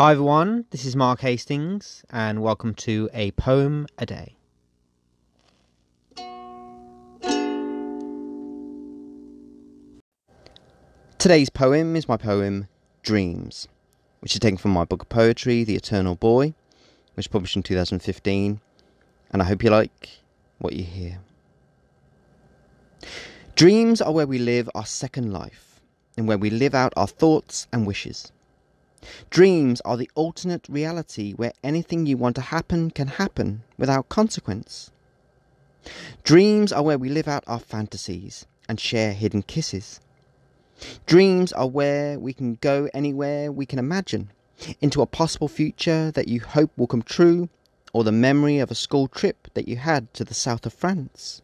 Hi everyone, this is Mark Hastings, and welcome to A Poem a Day. Today's poem is my poem Dreams, which is taken from my book of poetry, The Eternal Boy, which was published in 2015, and I hope you like what you hear. Dreams are where we live our second life, and where we live out our thoughts and wishes. Dreams are the alternate reality where anything you want to happen can happen without consequence. Dreams are where we live out our fantasies and share hidden kisses. Dreams are where we can go anywhere we can imagine, into a possible future that you hope will come true, or the memory of a school trip that you had to the south of France.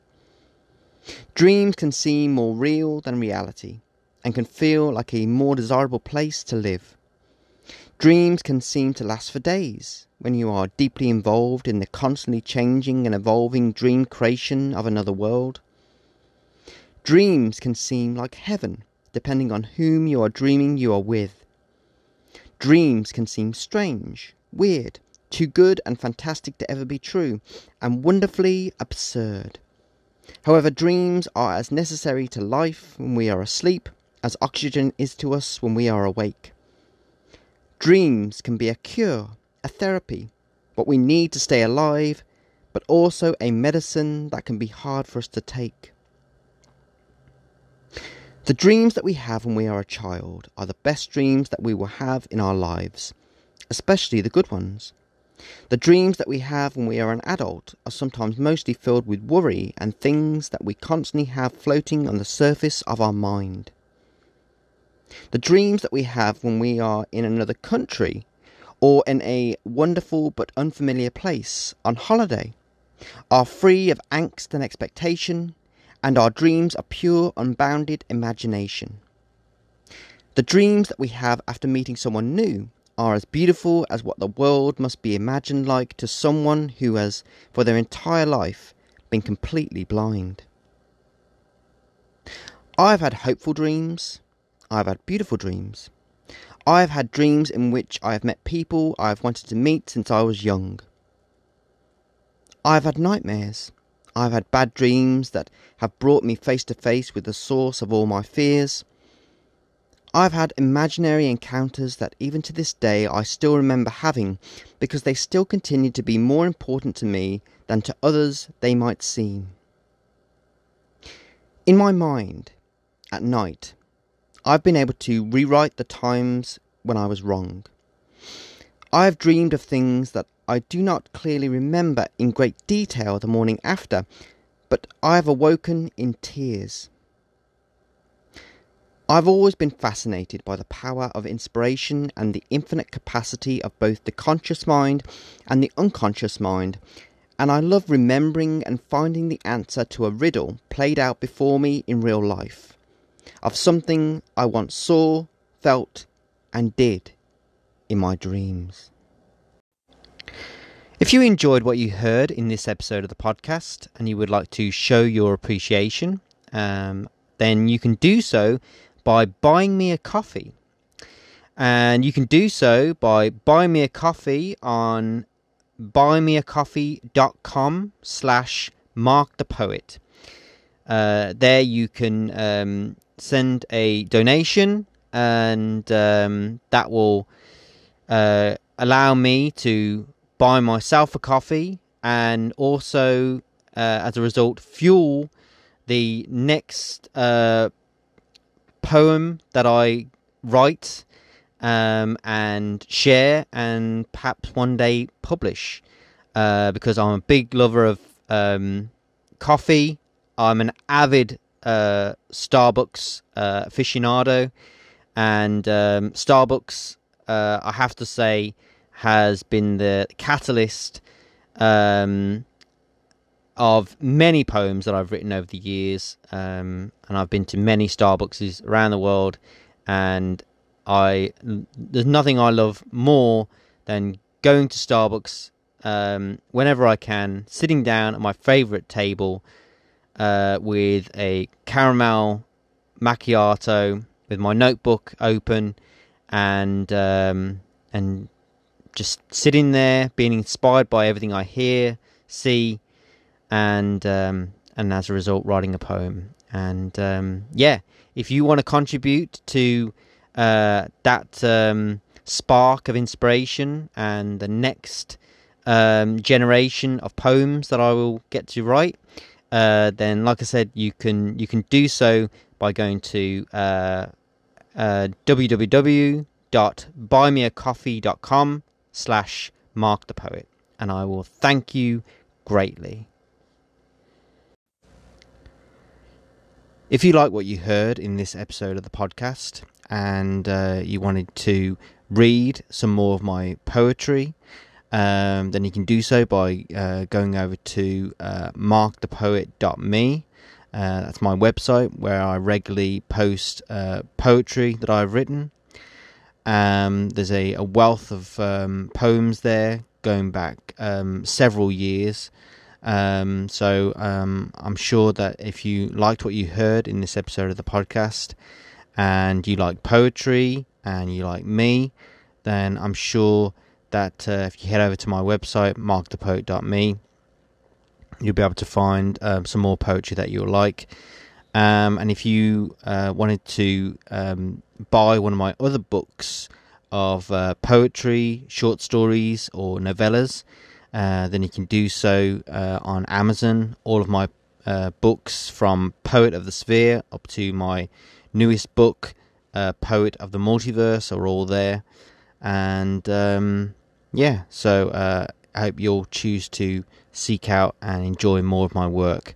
Dreams can seem more real than reality, and can feel like a more desirable place to live. Dreams can seem to last for days when you are deeply involved in the constantly changing and evolving dream creation of another world. Dreams can seem like heaven depending on whom you are dreaming you are with. Dreams can seem strange, weird, too good and fantastic to ever be true, and wonderfully absurd. However, dreams are as necessary to life when we are asleep as oxygen is to us when we are awake. Dreams can be a cure, a therapy, what we need to stay alive, but also a medicine that can be hard for us to take. The dreams that we have when we are a child are the best dreams that we will have in our lives, especially the good ones. The dreams that we have when we are an adult are sometimes mostly filled with worry and things that we constantly have floating on the surface of our mind. The dreams that we have when we are in another country or in a wonderful but unfamiliar place on holiday are free of angst and expectation, and our dreams are pure, unbounded imagination. The dreams that we have after meeting someone new are as beautiful as what the world must be imagined like to someone who has, for their entire life, been completely blind. I've had hopeful dreams, I've had beautiful dreams. I have had dreams in which I have met people I have wanted to meet since I was young. I have had nightmares. I have had bad dreams that have brought me face to face with the source of all my fears. I have had imaginary encounters that even to this day I still remember having because they still continue to be more important to me than to others they might seem. In my mind, at night, I've been able to rewrite the times when I was wrong. I have dreamed of things that I do not clearly remember in great detail the morning after, but I have awoken in tears. I've always been fascinated by the power of inspiration and the infinite capacity of both the conscious mind and the unconscious mind, and I love remembering and finding the answer to a riddle played out before me in real life of something I once saw, felt, and did in my dreams. If you enjoyed what you heard in this episode of the podcast and you would like to show your appreciation, um, then you can do so by buying me a coffee. And you can do so by buying me a coffee on buymeacoffee.com slash mark the poet. Uh, there you can um, send a donation, and um, that will uh, allow me to buy myself a coffee and also, uh, as a result, fuel the next uh, poem that I write um, and share and perhaps one day publish uh, because I'm a big lover of um, coffee. I'm an avid uh, Starbucks uh, aficionado, and um, Starbucks, uh, I have to say, has been the catalyst um, of many poems that I've written over the years, um, and I've been to many Starbucks around the world, and I there's nothing I love more than going to Starbucks um, whenever I can, sitting down at my favorite table uh, with a caramel macchiato with my notebook open and um, and just sitting there, being inspired by everything I hear, see, and um, and as a result, writing a poem. And um, yeah, if you want to contribute to uh, that um, spark of inspiration and the next um, generation of poems that I will get to write, uh, then like I said, you can you can do so by going to uh, uh, www.buymeacoffee.com slash mark the poet and I will thank you greatly. If you like what you heard in this episode of the podcast and uh, you wanted to read some more of my poetry, um, then you can do so by uh, going over to uh, markthepoet.me. Uh, that's my website where I regularly post uh, poetry that I've written. Um, there's a, a, wealth of um, poems there going back um, several years. Um, so um, I'm sure that if you liked what you heard in this episode of the podcast and you like poetry and you like me, then I'm sure that uh, if you head over to my website, markthepoet.me, you'll be able to find um, some more poetry that you'll like. Um, and if you uh, wanted to um, buy one of my other books of uh, poetry, short stories, or novellas, uh, then you can do so uh, on Amazon. All of my uh, books from Poet of the Sphere up to my newest book, Poet of the Multiverse, are all there. And um, yeah, so uh, I hope you'll choose to seek out and enjoy more of my work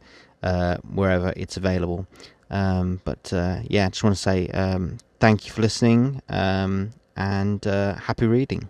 wherever it's available. Um, but yeah, I just want to say um, thank you for listening um, and uh, happy reading.